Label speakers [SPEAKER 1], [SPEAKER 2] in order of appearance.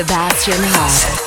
[SPEAKER 1] Sebastian Hart.